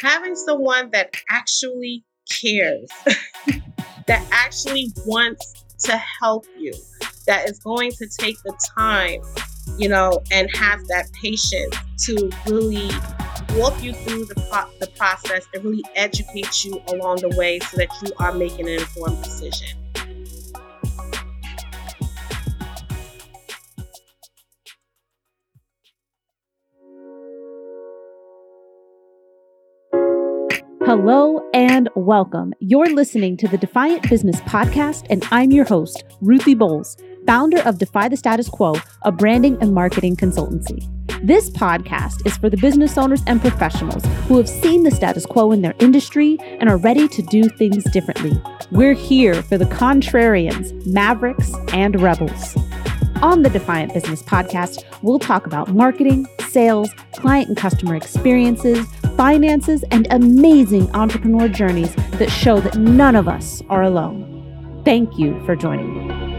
having someone that actually cares, that actually wants to help you, that is going to take the time, you know, and have that patience to really walk you through the, pro- the process and really educate you along the way so that you are making an informed decision. Hello and welcome. You're listening to the Defiant Business Podcast, and I'm your host, Ruthie Bowles, founder of Defy the Status Quo, a branding and marketing consultancy. This podcast is for the business owners and professionals who have seen the status quo in their industry and are ready to do things differently. We're here for the contrarians, mavericks, and rebels. On the Defiant Business Podcast, we'll talk about marketing, sales, client and customer experiences, finances, and amazing entrepreneur journeys that show that none of us are alone. Thank you for joining me.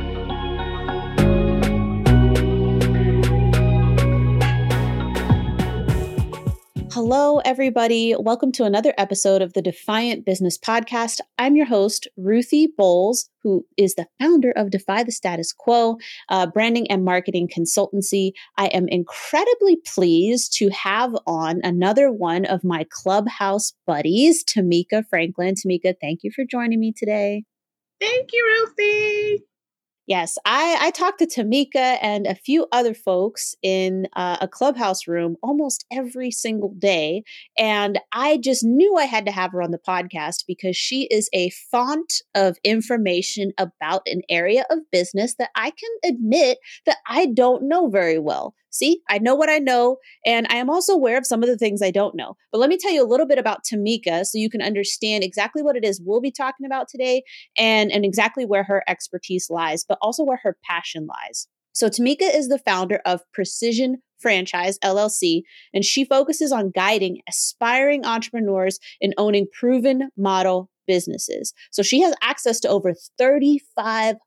Hello, everybody. Welcome to another episode of the Defiant Business Podcast. I'm your host, Ruthie Bowles, who is the founder of Defy the Status Quo, uh, branding and marketing consultancy. I am incredibly pleased to have on another one of my clubhouse buddies, Tamika Franklyn. Tamika, thank you for joining me today. Thank you, Ruthie. Yes, I, I talked to Tamika and a few other folks in uh, a clubhouse room almost every single day. And I just knew I had to have her on the podcast because she is a font of information about an area of business that I can admit that I don't know very well. See, I know what I know, and I am also aware of some of the things I don't know. But let me tell you a little bit about Tamika so you can understand exactly what it is we'll be talking about today and, and exactly where her expertise lies, but also where her passion lies. So, Tamika is the founder of Precision Franchise LLC, and she focuses on guiding aspiring entrepreneurs in owning proven model businesses. So she has access to over 3,500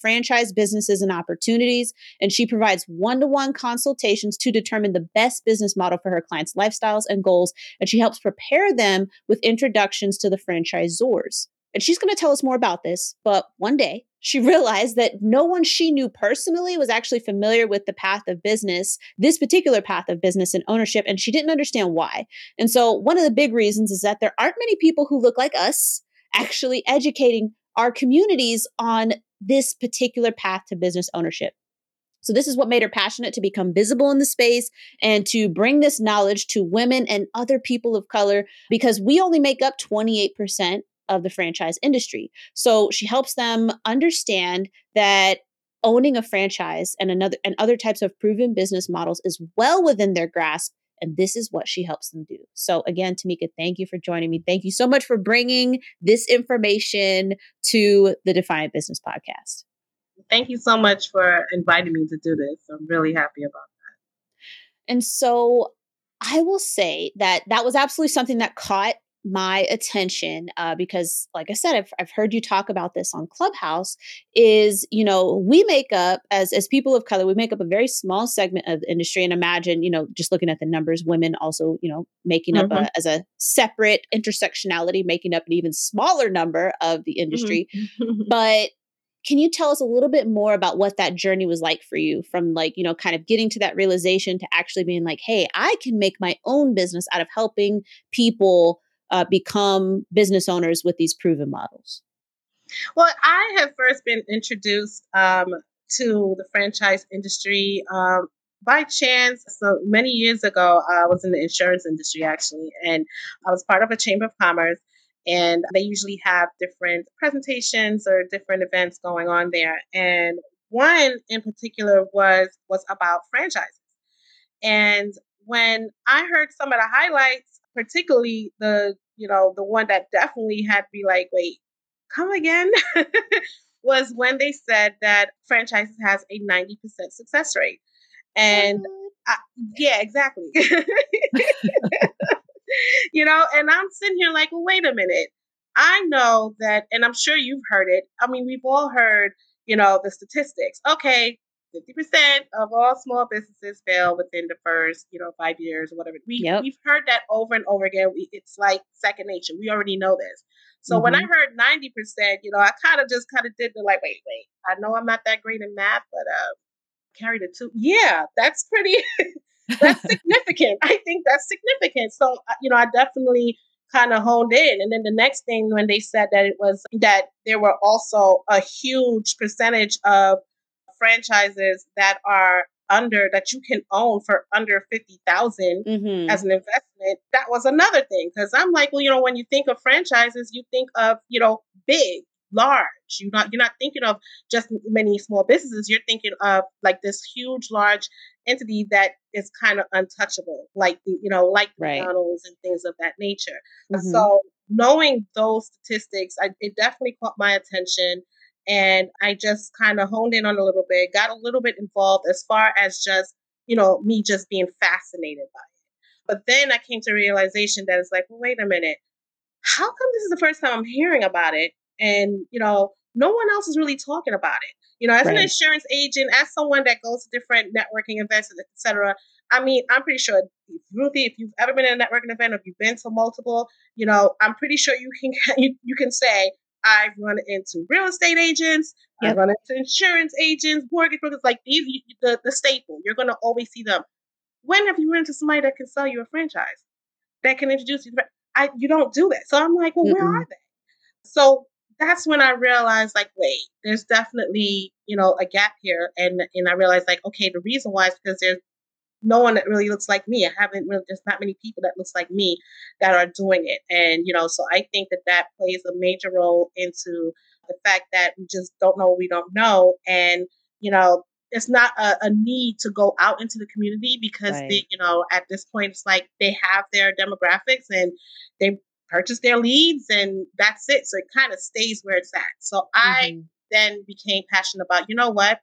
franchise businesses and opportunities, and she provides one to one consultations to determine the best business model for her clients' lifestyles and goals. And she helps prepare them with introductions to the franchisors. And she's going to tell us more about this, but one day she realized that no one she knew personally was actually familiar with the path of business, this particular path of business and ownership, and she didn't understand why. And so, one of the big reasons is that there aren't many people who look like us actually educating our communities on this particular path to business ownership. So, this is what made her passionate to become visible in the space and to bring this knowledge to women and other people of color because we only make up 28% of the franchise industry. So she helps them understand that owning a franchise and another and other types of proven business models is well within their grasp and this is what she helps them do. So again, Tamika, thank you for joining me. Thank you so much for bringing this information to the Defiant Business podcast. Thank you so much for inviting me to do this. I'm really happy about that. And so I will say that that was absolutely something that caught my attention uh, because like i said I've, I've heard you talk about this on clubhouse is you know we make up as as people of color we make up a very small segment of the industry and imagine you know just looking at the numbers women also you know making mm-hmm. up a, as a separate intersectionality making up an even smaller number of the industry mm-hmm. but can you tell us a little bit more about what that journey was like for you from like you know kind of getting to that realization to actually being like hey i can make my own business out of helping people uh, become business owners with these proven models? Well, I have first been introduced um, to the franchise industry um, by chance. So many years ago, I was in the insurance industry actually, and I was part of a chamber of commerce. And they usually have different presentations or different events going on there. And one in particular was was about franchises. And when I heard some of the highlights particularly the you know the one that definitely had me like wait come again? was when they said that franchises has a 90% success rate. And I, yeah exactly. You know and i'm sitting here like well, wait a minute. I know that and i'm sure you've heard it. I mean we've all heard you know the statistics. Okay 50% of all small businesses fail within the first, you know, five years or whatever. We, yep. We've heard that over and over again. We, it's like second nature. We already know this. So mm-hmm. when I mm-hmm. heard 90%, you know, I kind of just kind of did the like, wait, wait, I know I'm not that great in math, but uh, carried it too. Yeah, that's pretty, that's significant. I think that's significant. So, you know, I definitely kind of honed in. And then the next thing when they said that it was that there were also a huge percentage of franchises that are under that you can own for under 50,000 mm-hmm. as an investment that was another thing cuz I'm like well you know when you think of franchises you think of you know big large you're not you're not thinking of just many small businesses you're thinking of like this huge large entity that is kind of untouchable like the you know like right. McDonald's and things of that nature mm-hmm. so knowing those statistics I, it definitely caught my attention and I just kind of honed in on a little bit, got a little bit involved as far as just, you know, me just being fascinated by it. But then I came to realization that it's like, well, wait a minute, how come this is the first time I'm hearing about it? And, you know, no one else is really talking about it. You know, as right. an insurance agent, as someone that goes to different networking events, etc. I mean, I'm pretty sure, Ruthie, if you've ever been in a networking event, or if you've been to multiple, you know, I'm pretty sure you can you, you can say, I've run into real estate agents. Yep. I've run into insurance agents, mortgage brokers. Like these, the, the staple. You're going to always see them. When have you run into somebody that can sell you a franchise? That can introduce you? I, you don't do that. So I'm like, well, Mm-mm. where are they? So that's when I realized, like, wait, there's definitely, you know, a gap here. And and I realized, like, okay, the reason why is because there's no one that really looks like me. I haven't really, there's not many people that looks like me that are doing it. And, you know, so I think that that plays a major role into the fact that we just don't know what we don't know. And, you know, it's not a, a need to go out into the community because right. they, you know, at this point, it's like they have their demographics and they purchase their leads and that's it. So it kind of stays where it's at. So I mm-hmm. then became passionate about, you know what?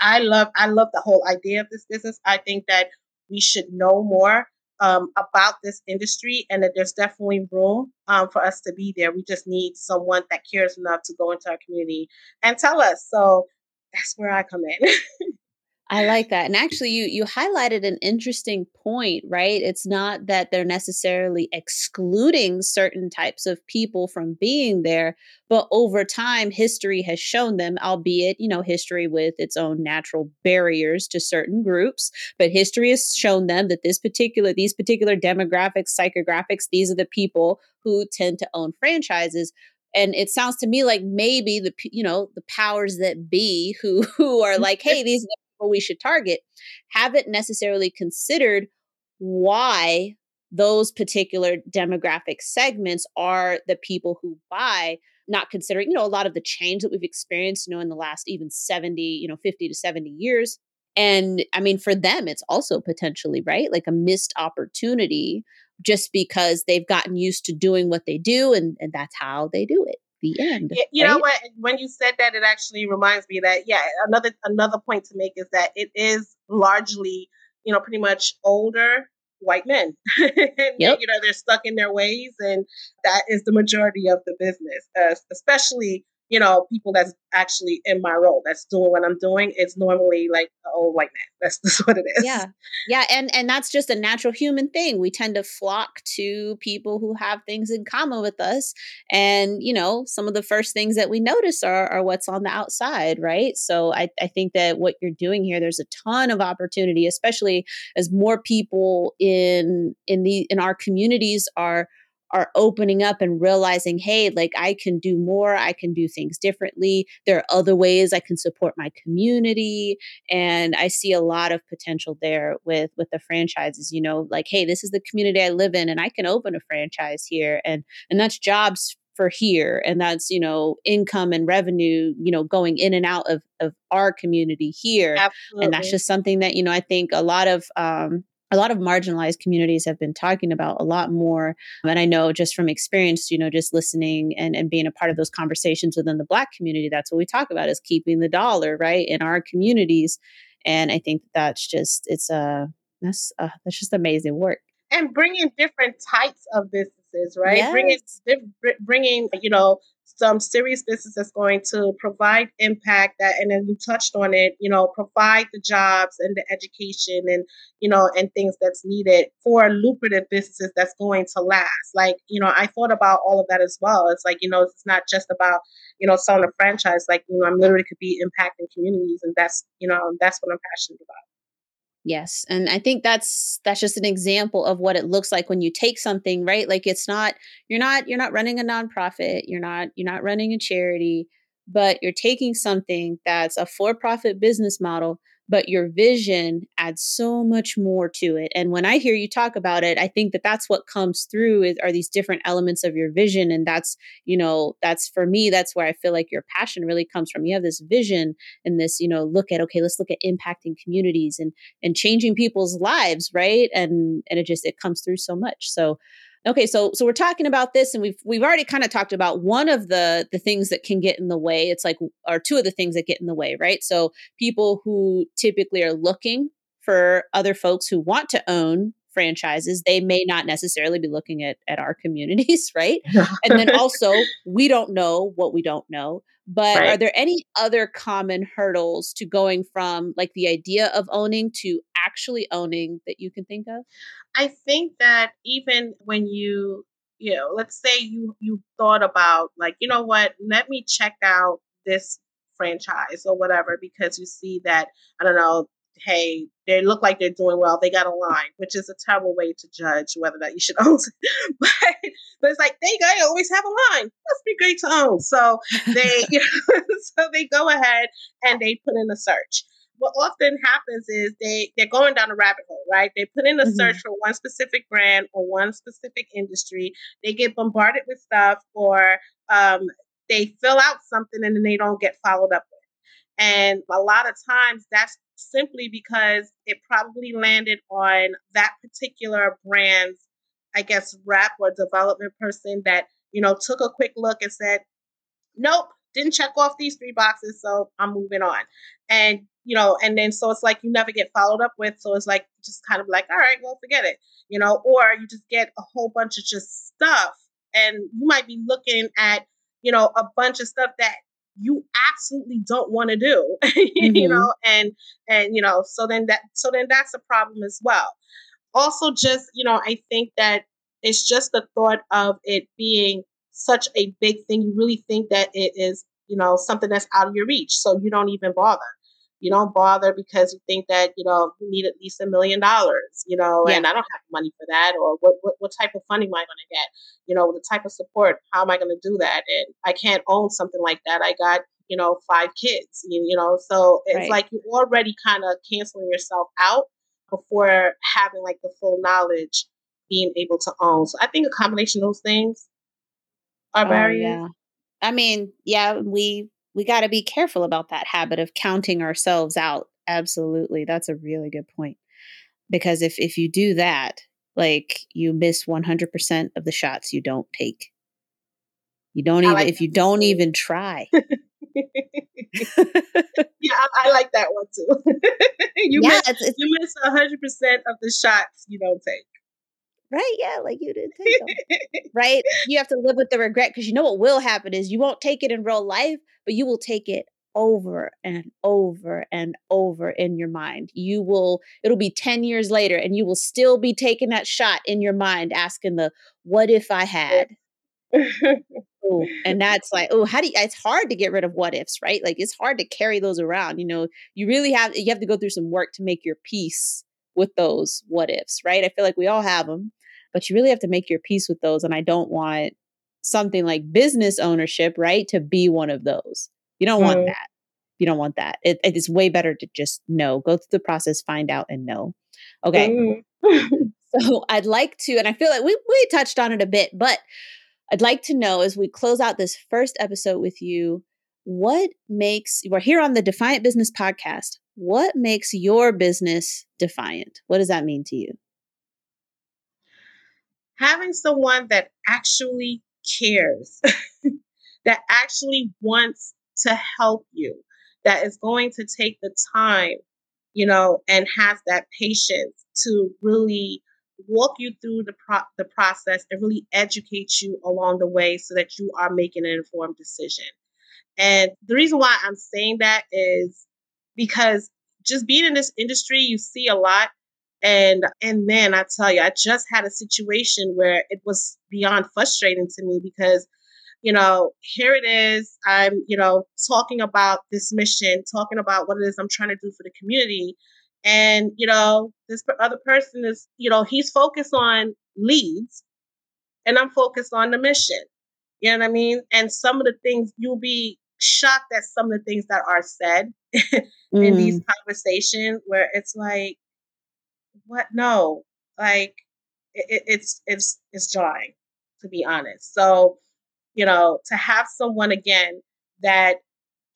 I love I love the whole idea of this business. I think that we should know more um, about this industry and that there's definitely room um, for us to be there. We just need someone that cares enough to go into our community and tell us. So that's where I come in. I like that. And actually you you highlighted an interesting point, right? It's not that they're necessarily excluding certain types of people from being there, but over time history has shown them, albeit, you know, history with its own natural barriers to certain groups, but history has shown them that this particular these particular demographics, psychographics, these are the people who tend to own franchises and it sounds to me like maybe the you know the powers that be who who are like hey these are the people we should target haven't necessarily considered why those particular demographic segments are the people who buy not considering you know a lot of the change that we've experienced you know in the last even 70 you know 50 to 70 years. And i mean for them it's also potentially right like a missed opportunity just because they've gotten used to doing what they do and, and that's how they do it the end. You right? know what? When you said that, it actually reminds me that yeah, another another point to make is that it is largely you know pretty much older white men. and, yep. You know they're stuck in their ways, and that is the majority of the business, uh, especially you know, people that's actually in my role that's doing what I'm doing, it's normally like an old white man. That's just what it is. Yeah. Yeah. And and that's just a natural human thing. We tend to flock to people who have things in common with us. And, you know, some of the first things that we notice are, are what's on the outside, right? So I, I think that what you're doing here, there's a ton of opportunity, especially as more people in in the in our communities are are opening up and realizing, hey, like I can do more, I can do things differently. There are other ways I can support my community. And I see a lot of potential there with with the franchises, you know, like, hey, this is the community I live in and I can open a franchise here. And and that's jobs for here and that's you know income and revenue you know going in and out of of our community here Absolutely. and that's just something that you know i think a lot of um a lot of marginalized communities have been talking about a lot more. And I know just from experience, you know, just listening and, and being a part of those conversations within the Black community, that's what we talk about is keeping the dollar, right, in our communities. And I think that's just, it's a, uh, that's, uh, that's just amazing work. And bringing different types of businesses, right? Yes. Bringing, bringing, you know, some serious business that's going to provide impact that and then you touched on it you know provide the jobs and the education and you know and things that's needed for lucrative businesses that's going to last. Like you know i thought about all of that as well. It's like you know it's not just about you know selling a franchise. Like you know i'm literally could be impacting communities and that's you know that's what i'm passionate about Yes. And I think that's that's just an example of what it looks like when you take something, right? Like it's not you're not you're not running a nonprofit, you're not you're not running a charity, but you're taking something that's a for-profit business model but your vision adds so much more to it. And when i hear you talk about it i think that that's what comes through is are these different elements of your vision. And that's you know that's for me that's where i feel like your passion really comes from. You have this vision and this you know look at okay let's look at impacting communities and and changing people's lives right? And and it just it comes through so much. So Okay, so so we're talking about this, and we've we've already kind of talked about one of the the things that can get in the way. It's like, or two of the things that get in the way, right? So people who typically are looking for other folks who want to own franchises, they may not necessarily be looking at at our communities, right? and then also, we don't know what we don't know. But right. are there any other common hurdles to going from like the idea of owning to actually owning that you can think of? I think that even when you, you know, let's say you you thought about like, you know what, let me check out this franchise or whatever because you see that I don't know, hey, they look like they're doing well. They got a line, which is a terrible way to judge whether that you should own. but, but it's like they guy always have a line. Must be great to own. So they you know, so they go ahead and they put in a search what often happens is they they're going down a rabbit hole, right? They put in a mm-hmm. search for one specific brand or one specific industry. They get bombarded with stuff, or um, they fill out something and then they don't get followed up with. And a lot of times that's simply because it probably landed on that particular brand's, I guess, rep or development person that you know took a quick look and said, "Nope, didn't check off these three boxes, so I'm moving on. And you know, and then so it's like you never get followed up with. So it's like just kind of like, all right, well, forget it, you know, or you just get a whole bunch of just stuff, and you might be looking at, you know, a bunch of stuff that you absolutely don't want to do, mm-hmm. you know, and and you know, so then that so then that's a problem as well. Also, just you know, I think that it's just the thought of it being such a big thing. You really think that it is, you know, something that's out of your reach. So you don't even bother. You don't bother because you think that, you know, you need at least a million dollars, you know, yeah. and I don't have money for that. Or what, what, what type of funding am I going to get? You know, the type of support, how am I going to do that? And I can't own something like that. I got, you know, five kids, you, you know, so it's right. like you're already kind of canceling yourself out before having like the full knowledge being able to own. So I think a combination of those things are oh, barriers. yeah. I mean, yeah, we we got to be careful about that habit of counting ourselves out. Absolutely. That's a really good point. Because if if you do that, like you miss 100% of the shots you don't take. You don't even like if you don't even try. yeah, I, I, like that one too. you yeah, miss, it's, it's, you miss 100% of the shots you don't take. Right? Yeah, like you didn't take them. right? You have to live with the regret because you know what will happen is you won't take it in real life, but you will take it over and over and over in your mind. You will, it'll be 10 years later and you will still be taking that shot in your mind, asking the, what if I had? Ooh, and that's like, oh, how do you, it's hard to get rid of what ifs, right? Like it's hard to carry those around. You know, you really have, you have to go through some work to make your peace with those what ifs, right? I feel like we all have them but you really have to make your peace with those. And I don't want something like business ownership, right, to be one of those. You don't want mm-hmm. that. You don't want that. It, it is way better to just know, go through the process, find out, and know. Okay. Mm-hmm. so I'd like to, and I feel like we, we touched on it a bit, but I'd like to know as we close out this first episode with you, what makes, we're here on the Defiant Business Podcast. What makes your business defiant? What does that mean to you? Having someone that actually cares, that actually wants to help you, that is going to take the time, you know, and has that patience to really walk you through the pro- the process and really educate you along the way so that you are making an informed decision. And the reason why I'm saying that is because just being in this industry, you see a lot. And and then I tell you, I just had a situation where it was beyond frustrating to me because, you know, here it is. I'm, you know, talking about this mission, talking about what it is I'm trying to do for the community. And, you know, this other person is, you know, he's focused on leads and I'm focused on the mission. You know what I mean? And some of the things you'll be shocked at some of the things that are said in these mm. conversations where it's like, what? No, like it, it's it's it's jarring to be honest. So, you know, to have someone again that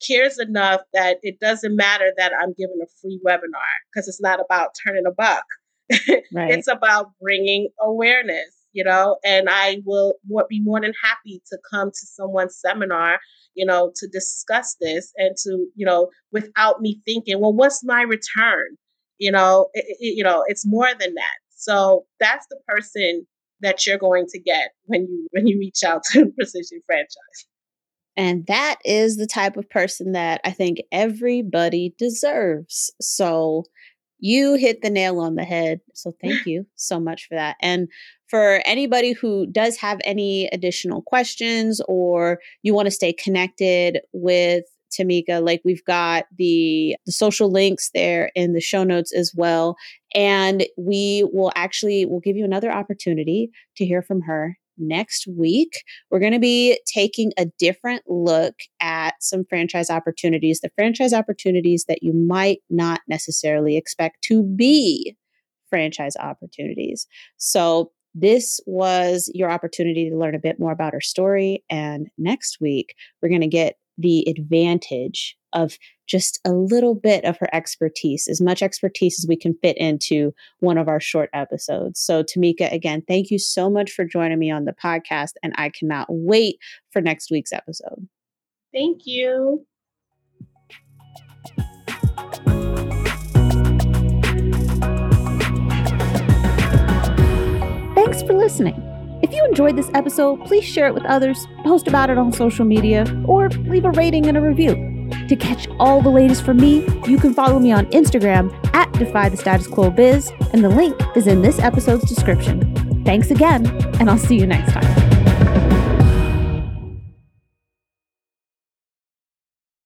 cares enough that it doesn't matter that I'm giving a free webinar because it's not about turning a buck. Right. it's about bringing awareness, you know, and I will be more than happy to come to someone's seminar you know, to discuss this and to, you know, without me thinking, well, what's my return? You know, it, it, you know, it's more than that. So that's the person that you're going to get when you when you reach out to Precision Franchise. And that is the type of person that I think everybody deserves. So you hit the nail on the head. So thank you so much for that. And for anybody who does have any additional questions or you want to stay connected with Tamika, like we've got the the social links there in the show notes as well. And we will actually we'll give you another opportunity to hear from her next week, we're going to be taking a different look at some franchise opportunities, the franchise opportunities that you might not necessarily expect to be franchise opportunities. So, this was your opportunity to learn a bit more about her story. And next week, we're going to get the advantage of just a little bit of her expertise, as much expertise as we can fit into one of our short episodes. So, Tamika, again, thank you so much for joining me on the podcast, and I cannot wait for next week's episode. Thank you. Thanks for listening. If you enjoyed this episode, please share it with others, post about it on social media, or leave a rating and a review. To catch all the latest from me, you can follow me on Instagram at Defy the Status Quo Biz, and the link is in this episode's description. Thanks again, and I'll see you next time.